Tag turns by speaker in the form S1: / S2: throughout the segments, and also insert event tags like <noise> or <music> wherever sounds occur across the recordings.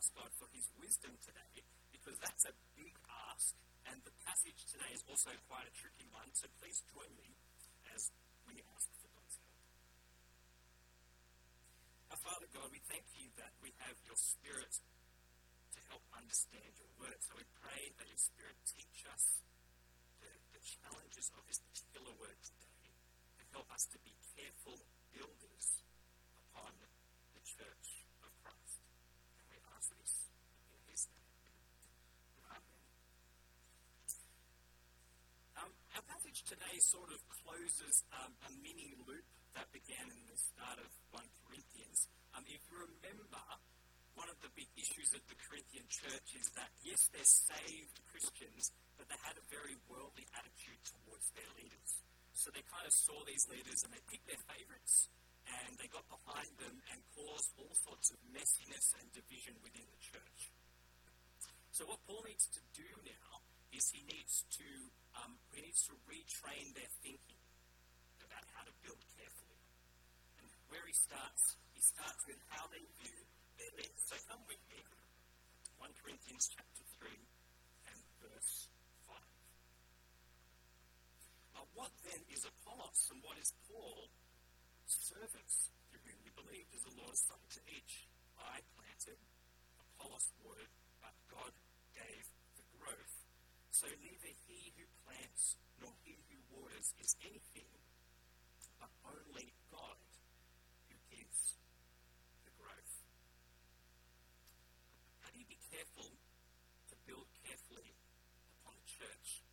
S1: ask God for his wisdom today because that's a big ask. And the passage today is also quite a tricky one, so please join me as we ask for God's help. Our Father God, we thank you that we have your Spirit to help understand your word. So we pray that your Spirit teach us the, the challenges of this particular word today and help us to be careful builders upon the church of Christ. And we ask this in his name. Amen. Um, our passage today sort of closes um, a mini loop that began in the start of 1 Corinthians. Um, if you remember, one of the big issues of the Corinthian church is that, yes, they're saved Christians, but they had a very worldly attitude towards their leaders. So they kind of saw these leaders and they picked their favorites and they got behind them and caused all sorts of messiness and division within the church. So what Paul needs to do now is he needs to um, needs to retrain their thinking about how to build carefully. And where he starts, he starts with how they view their leaders. So come with me, 1 Corinthians chapter 3 and verse 5. Now, what then is Apollos and what is Paul? Servants through whom you believed as the Lord spoke to each. I planted, Apollos watered, but God gave the growth. So neither he who waters is anything, but only God who gives the growth. How do you be careful to build carefully upon a church?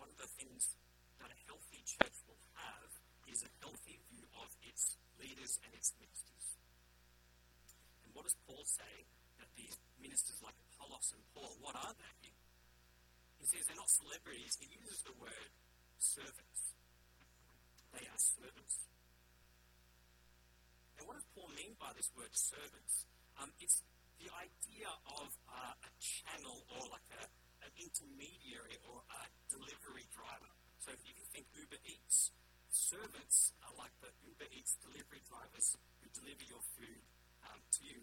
S1: One of the things that a healthy church will have is a healthy view of its leaders and its ministers. And what does Paul say that these ministers like Apollos and Paul, what are they? He says they're not celebrities. He uses the word servants. They are servants. And what does Paul mean by this word servants? Um, it's the idea of uh, a channel or like a, an intermediary or a delivery driver. So if you can think Uber Eats, servants are like the Uber Eats delivery drivers who deliver your food um, to you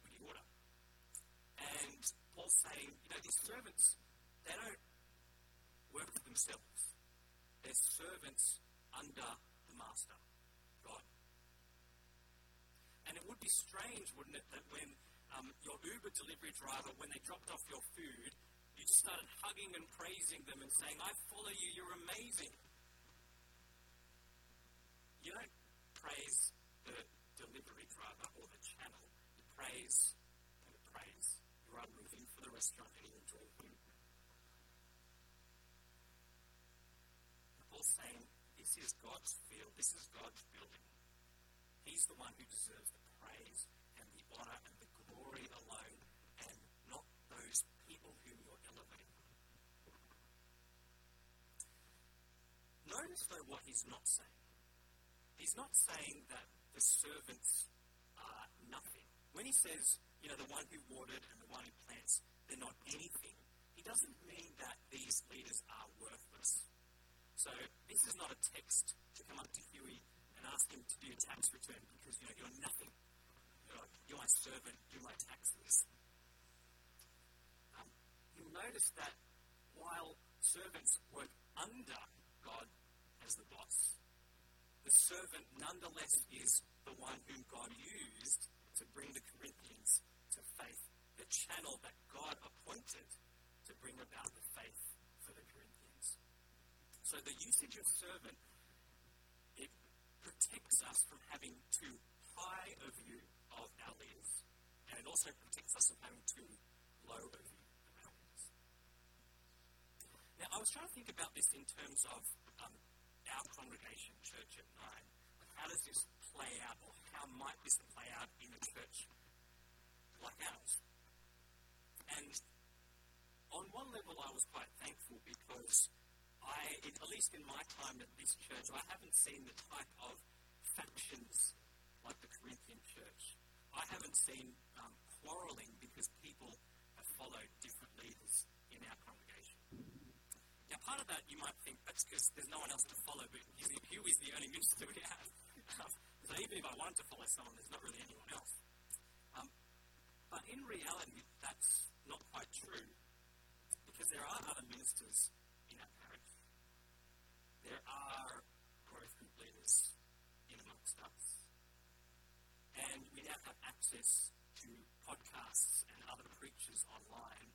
S1: when you order. And Paul's saying, you know, these servants, they don't work for themselves. They're servants under the master, God. And it would be strange, wouldn't it, that when um, your Uber delivery driver, when they dropped off your food, you just started hugging and praising them and saying, I follow you, you're amazing. You don't praise the delivery driver or the channel. You praise and praise. You are moving for the restaurant and you enjoy food. Paul's saying, this is God's field, this is God's building. He's the one who deserves the praise and the honor and the glory alone and not those people whom you're elevating. Notice, though, what he's not saying. He's not saying that the servants are nothing. When he says, you know, the one who watered and the one who plants, they're not anything, he doesn't mean that these leaders are worthless. So this is not a text to come up to Huey and ask him to do a tax return because, you know, you're nothing. You're, like, you're my servant, do my taxes. Um, you'll notice that while servants work under God as the boss. The servant, nonetheless, is the one whom God used to bring the Corinthians to faith, the channel that God appointed to bring about the faith. So the usage of servant, it protects us from having too high a view of our leaders, and it also protects us from having too low a view of our leaders. Now, I was trying to think about this in terms of um, our congregation, Church at Nine, how does this play out, or how might this play out in a church like ours? And on one level, I was quite thankful because At least in my time at this church, I haven't seen the type of factions like the Corinthian church. I haven't seen um, quarrelling because people have followed different leaders in our congregation. Now, part of that you might think that's because there's no one else to follow, but Hugh is the only minister we have. <laughs> so even if I wanted to follow someone, there's not really anyone else. Um, but in reality, that's not quite true because there are other ministers. There are growth group in amongst us. And we now have access to podcasts and other preachers online.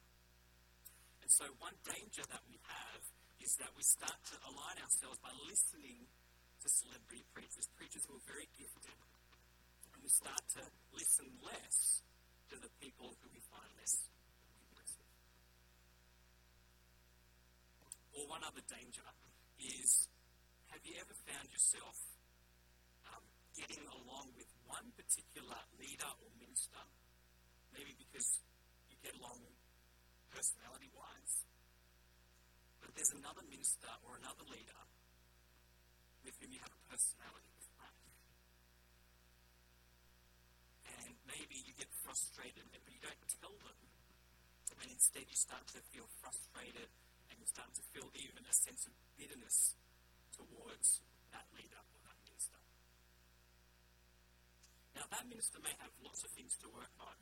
S1: And so, one danger that we have is that we start to align ourselves by listening to celebrity preachers, preachers who are very gifted. And we start to listen less to the people who we find less impressive. Or one other danger is have you ever found yourself um, getting along with one particular leader or minister, maybe because you get along personality wise, but there's another minister or another leader with whom you have a personality clash. And maybe you get frustrated, but you don't tell them. And instead you start to feel frustrated and you start to feel even a sense of bitterness towards that leader or that minister. Now, that minister may have lots of things to work on,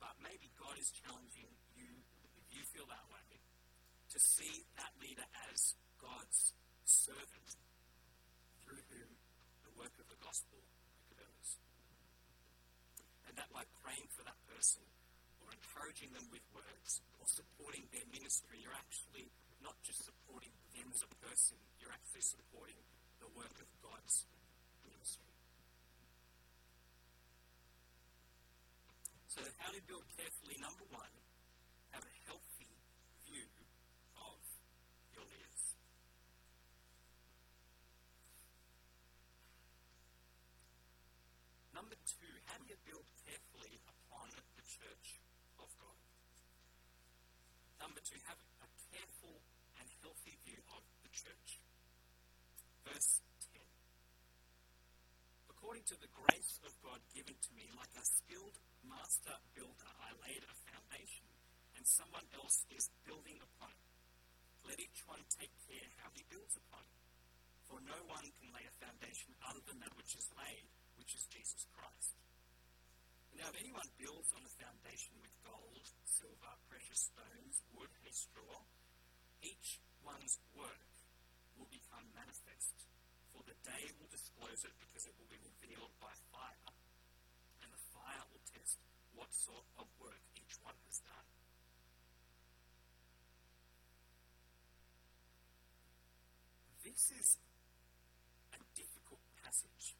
S1: but maybe God is challenging you, if you feel that way, to see that leader as God's servant through whom the work of the gospel occurs. And that by praying for that person or encouraging them with words or supporting their ministry, you're actually not just supporting them as a person, you're actually supporting the work of God's ministry. So, how to build carefully, number one, have a healthy view of your leaders. Number two, how do you build carefully upon the church of God? Number two, have a careful and healthy view of the church. Verse 10. According to the grace of God given to me, like a skilled master builder, I laid a foundation, and someone else is building upon it. Let each one take care how he builds upon it. For no one can lay a foundation other than that which is laid, which is Jesus Christ. Now, if anyone builds on the foundation with gold, silver, precious stones, wood, hay, straw, each one's work will become manifest, for the day will disclose it because it will be revealed by fire, and the fire will test what sort of work each one has done. This is a difficult passage,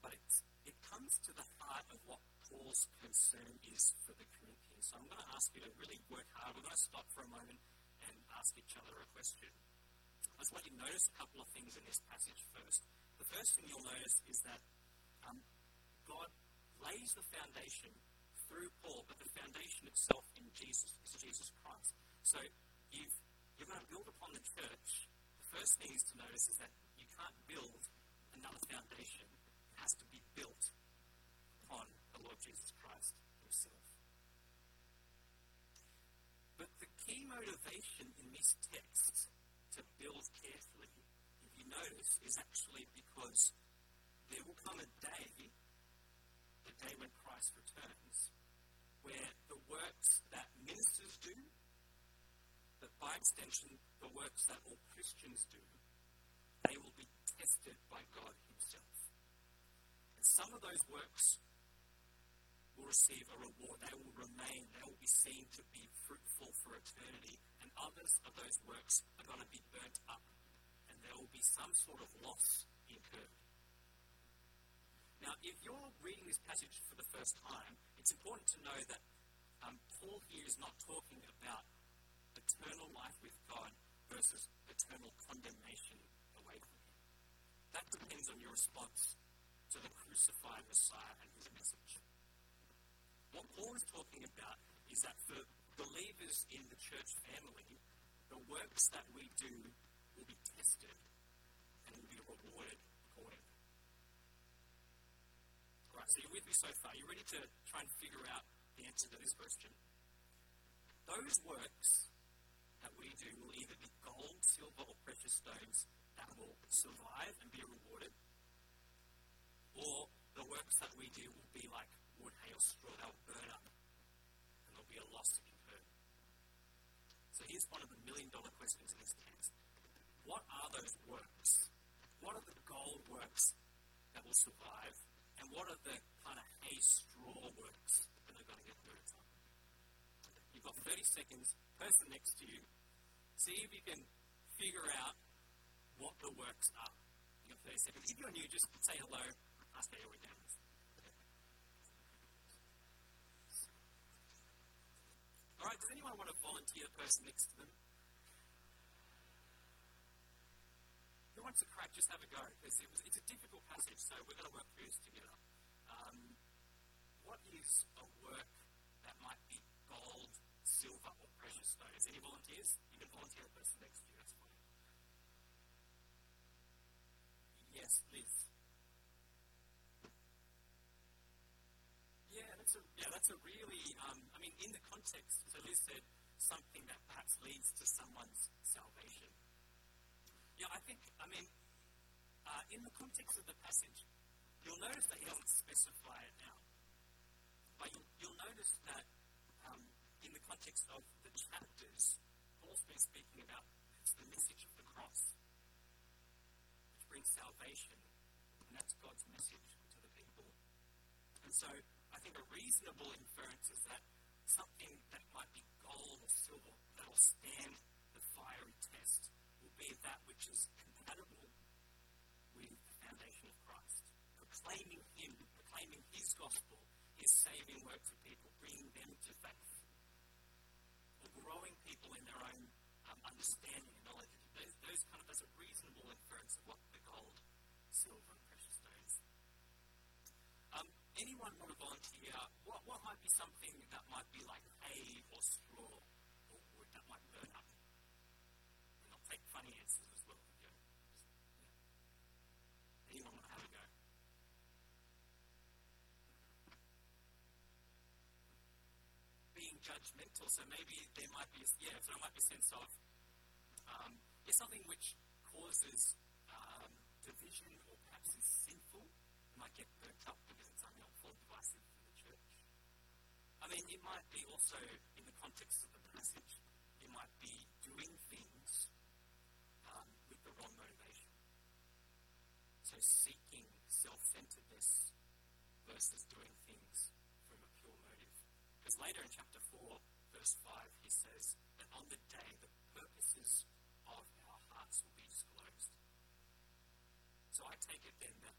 S1: but it's, it comes to the heart of what Paul's concern is for the Corinthians. So I'm going to ask you to really work hard. We're going to stop for a moment and ask each other a question. I just want you to notice a couple of things in this passage first. The first thing you'll notice is that um, God lays the foundation through Paul, but the foundation itself in Jesus is Jesus Christ. So you've, you're going to build upon the church. The first thing is to notice is that you can't build another foundation. It has to be built upon the Lord Jesus Christ himself. But the key motivation in this text to build carefully, if you notice, is actually because there will come a day, the day when Christ returns, where the works that ministers do, but by extension, the works that all Christians do, they will be tested by God Himself. And some of those works will receive a reward. They will remain, they will be seen to be fruitful for eternity. Others of those works are going to be burnt up. And there will be some sort of loss incurred. Now, if you're reading this passage for the first time, it's important to know that um, Paul here is not talking about eternal life with God versus eternal condemnation away from Him. That depends on your response to the crucified Messiah and His message. What Paul is talking about is that for believers in the church family, the works that we do will be tested and will be rewarded accordingly. Right, so you're with me so far. You're ready to try and figure out the answer to this question? Those works that we do will either be gold, silver, or precious stones that will survive and be rewarded, or the works that we do will be like wood, hail, straw, they'll burn up. And there'll be a loss here's one of the million dollar questions in this text. What are those works? What are the gold works that will survive? And what are the kind of hay straw works that are going to get burnt up? You've got 30 seconds, person next to you. See if you can figure out what the works are. You've got 30 seconds. If you're new, just say hello, ask how your weekend is. All right, does anyone to the person next to them? Who wants to crack? Just have a go, because it it's a difficult passage, so we're going to work through this together. Um, what is a work that might be gold, silver, or precious stones? Any volunteers? You can volunteer the person next to you, that's fine. Yes, Liz. Yeah, that's a yeah, that's a really um, I mean, in the context. So Liz said something that perhaps leads to someone's salvation. Yeah, I think I mean, uh, in the context of the passage, you'll notice that he doesn't specify it now. But you'll, you'll notice that um, in the context of the chapters, Paul's been speaking about it's the message of the cross, which brings salvation, and that's God's message to the people. And so I think a reasonable inference is that something that might be gold or silver that will stand the fiery test will be that which is compatible with the foundation of Christ. Proclaiming Him, proclaiming His gospel, His saving work to people, bringing them to faith. Or growing people in their own um, understanding and knowledge. Those, those kind of, that's a reasonable inference of what the gold, silver, and precious stones um, anyone want to volunteer? What, what might be something that might be like hay or straw or wood that might burn up? And I'll take funny answers as well. Yeah. Anyone want to have a go? Being judgmental, so maybe there might be, yeah, so there might be a sense of um, it's something which causes um, division or perhaps is sinful might get burnt up because it's unhelpful and divisive for the church. I mean, it might be also, in the context of the passage, it might be doing things um, with the wrong motivation. So seeking self centeredness versus doing things from a pure motive. Because later in chapter 4, verse 5, he says that on the day the purposes of our hearts will be disclosed. So I take it then that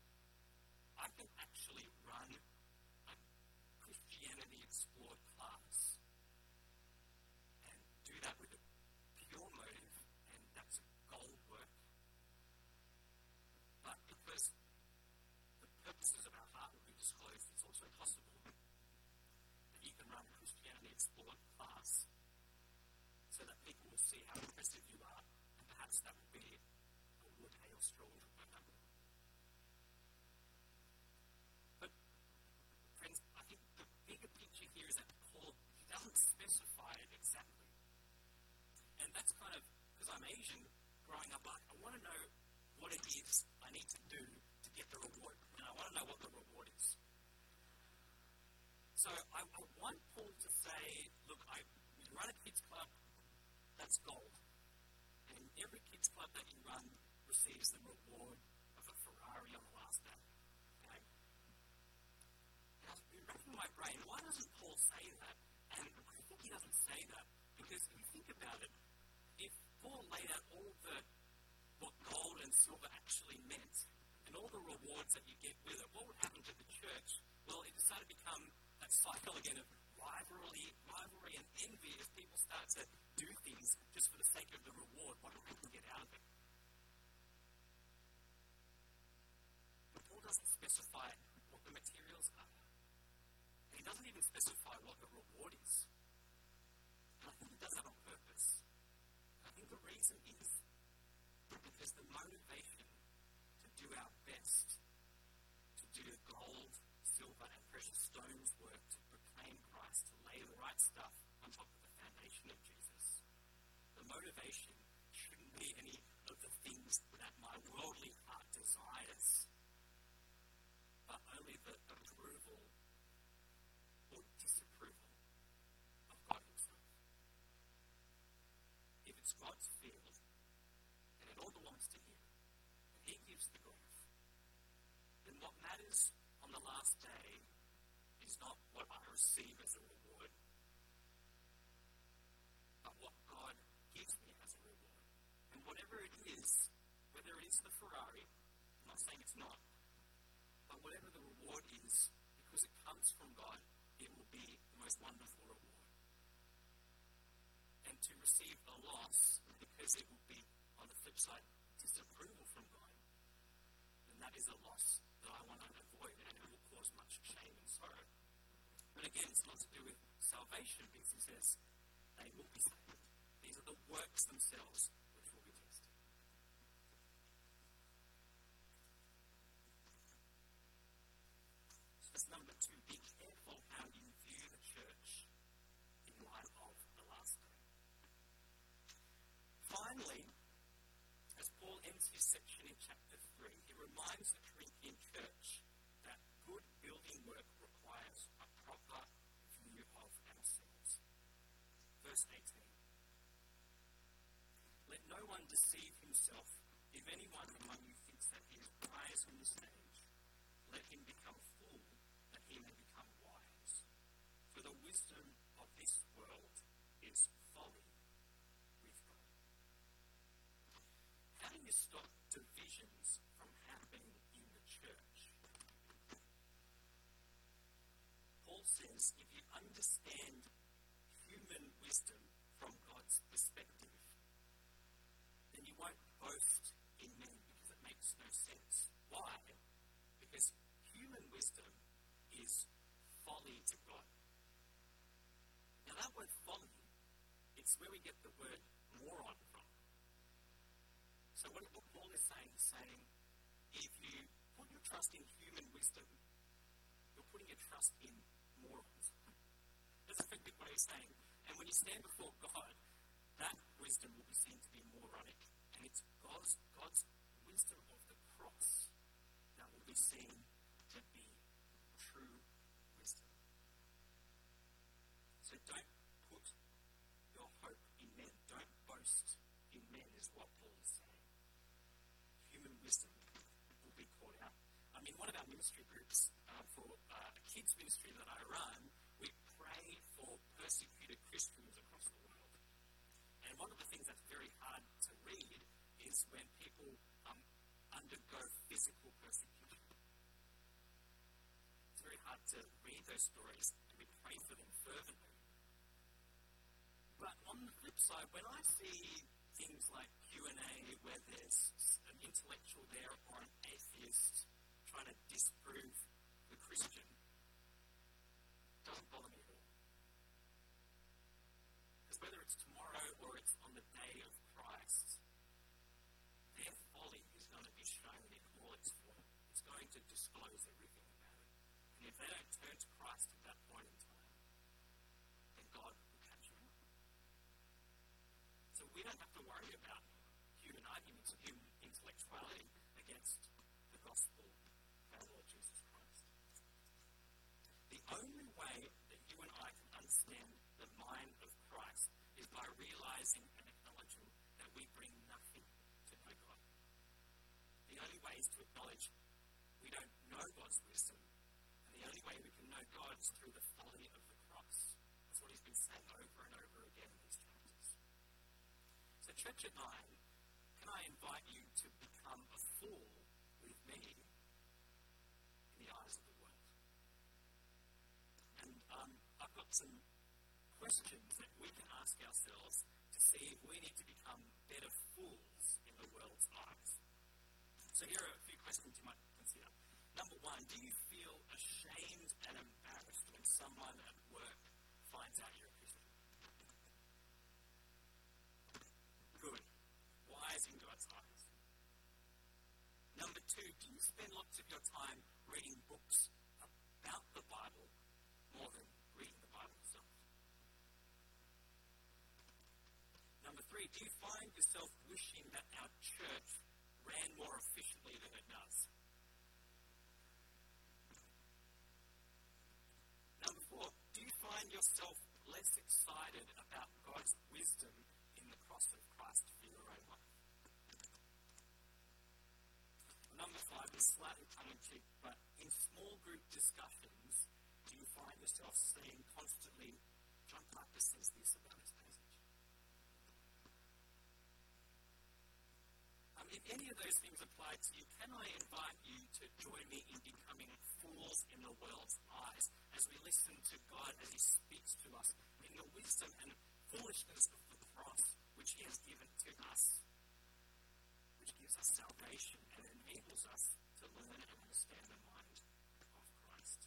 S1: I can actually run a Christianity Explored class and do that with a pure motive, and that's gold work. But because the purposes of our heart will be disclosed, it's also possible that you can run a Christianity Explored class so that people will see how impressive you are, perhaps that will be a wood, hail, straw. But, friends, I think the bigger picture here is that Paul doesn't specify it exactly. And that's kind of, because I'm Asian, growing up, like, I want to know what it is I need to do to get the reward. And I want to know what the reward is. So I, I want Paul to say, look, I run a kids club, that's gold. Every kids club that you run receives the reward of a Ferrari on the last day. Okay? And I was racking my brain, why doesn't Paul say that? And I think he doesn't say that because if you think about it, if Paul laid out all the what gold and silver actually meant and all the rewards that you get with it, what would happen to the church? Well, it decided to become that cycle again of rivalry, rivalry and envy as people start to do things just for the sake of the reward. What do people get out of it? But Paul doesn't specify what the materials are. And he doesn't even specify what the reward is. And I think he does that on purpose. I think the reason is because the motivation to do our best, to do gold, silver, and precious stones work to proclaim Christ, to lay the right stuff on top of the foundation of Jesus. The motivation It's God's field, and it all belongs to Him. And He gives the growth. Then what matters on the last day is not what I receive as a reward, but what God gives me as a reward. And whatever it is, whether it is the Ferrari, I'm not saying it's not, but whatever the reward is, because it comes from God, it will be the most wonderful reward. To receive a loss, because it will be, on the flip side, disapproval from God, then that is a loss that I want to avoid, and it will cause much shame and sorrow. But again, it's not to do with salvation, because he says they will be saved. These are the works themselves which will be tested. So that's number two. Be careful how you view the church in light of the last day. Finally, as Paul ends his section in chapter 3, reminds the Corinthian church that good building work requires a proper view of ourselves. Verse 18. Let no one deceive himself. If anyone among you thinks that he is wise in this age, let him become fool, that he may become wise. For the wisdom of this world is folly with God. How do you stop divisions from happening in the church? Paul says if you understand human wisdom from God's perspective, then you won't boast in men because it makes no sense. Why? Because human wisdom is folly to God. Now, that word folly, it's where we get the word moron from. So, what, Paul is saying is saying, if you trust in human wisdom, you're putting your trust in morons. That's effectively what he's saying. And when you stand before God, that wisdom will be seen to be more And it's God's, God's wisdom of the cross that will be seen to be true wisdom. So don't put your hope in men. Don't boast in men, is what Paul is saying. Human wisdom will be caught out. I mean, one of our ministry groups uh, for uh, a kids' ministry that I run, we pray for persecuted Christians across the world. And one of the things that's very hard to read is when people um, undergo physical persecution. It's very hard to read those stories, and we pray for them fervently. But on the flip side, when I see things like Q&A where there's an intellectual there or an trying to disprove the Christian, doesn't bother me at all. Because whether it's tomorrow or it's on the day of Christ, their folly is going to be shown in all its form. It's going to disclose everything about it. And if they don't turn to Christ at that point in time, then God will catch them up. So we don't have to worry about human arguments and human intellectuality against the gospel of our Lord Jesus Christ. The only way that you and I can understand the mind of Christ is by realizing and acknowledging that we bring nothing to know God. The only way is to acknowledge we don't know God's wisdom, and the only way we can know God is through the folly of the cross. That's what he's been saying over and over again in these chapters. So, Church at Nine, can I invite you to become a fool with me in the eyes of the world? And um, Got some questions that we can ask ourselves to see if we need to become better fools in the world's eyes. So here are a few questions you might consider. Number one, do you feel ashamed and embarrassed when someone at work finds out you're a Christian? Good. Wise in God's eyes. Number two, do you spend lots of your time reading books about the Bible more than reading the Bible itself? Do you find yourself wishing that our church ran more efficiently than it does? Number four, do you find yourself less excited about God's wisdom in the cross of Christ for your own life? number five is slightly tongue in cheek, but in small group discussions, do you find yourself saying constantly, John Piper says this about this passage? Um, if any of those things apply to you, can I invite you to join me in becoming fools in the world's eyes as we listen to God as He speaks to us in the wisdom and foolishness of the cross which He has given to us? Which gives us salvation and enables us to learn and understand the mind of Christ.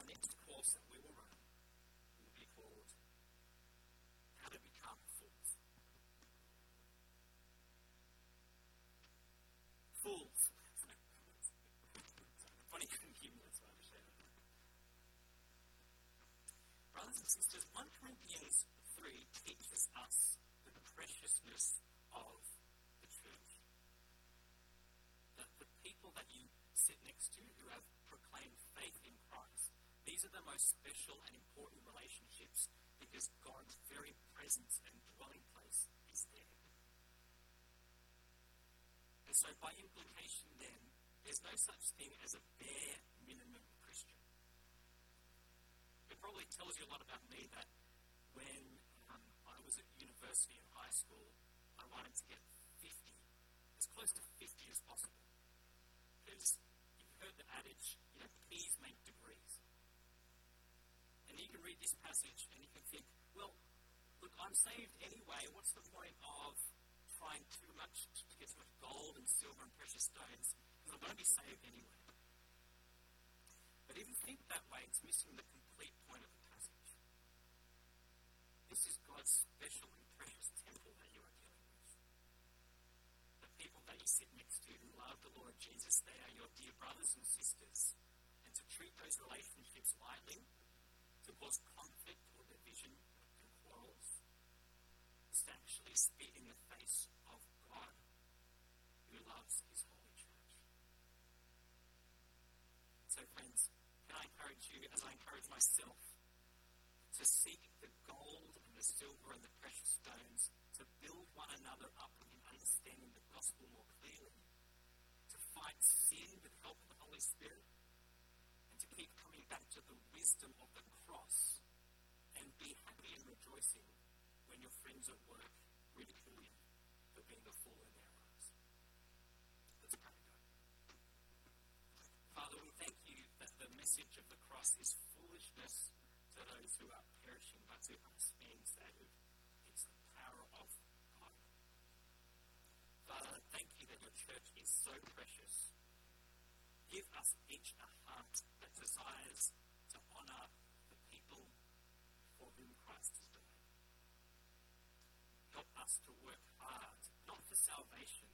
S1: Our next course that we will run will be called How to Become Fools. Fools. Funny humor, that's why I share it. Brothers and sisters, 1 Corinthians 3 teaches us the preciousness of sit next to who have proclaimed faith in Christ. These are the most special and important relationships because God's very presence and dwelling place is there. And so, by implication, then, there's no such thing as a bare minimum Christian. It probably tells you a lot about me that when um, I was at university and high school, I wanted to get 50, as close to 50 as possible. Because you've heard the adage, you know, P's make degrees. And you can read this passage and you can think, well, look, I'm saved anyway. What's the point of trying too much to get so much gold and silver and precious stones? Because I'm going to be saved anyway. But if you think that way, it's missing the complete point of the passage. This is God's special and precious temple that you are dealing with. The people that you sit next to who love the Lord Jesus, they are your dear brothers and sisters. And to treat those relationships lightly, to cause conflict or division and quarrels, is to actually spit in the face of God who loves his holy church. So, friends, can I encourage you, as I encourage myself, to seek the gold and the silver and the precious stones, to build one another up in understanding the gospel more clearly, fight sin with the help of the Holy Spirit, and to keep coming back to the wisdom of the cross, and be happy and rejoicing when your friends at work ridicule you for being a fool in their eyes. Let's pray God. Father, we thank you that the message of the cross is foolishness to those who are perishing, but to us means that it's the power of God. Father, thank you that your church is so precious give us each a heart that desires to honour the people for whom Christ has died. Help us to work hard, not for salvation,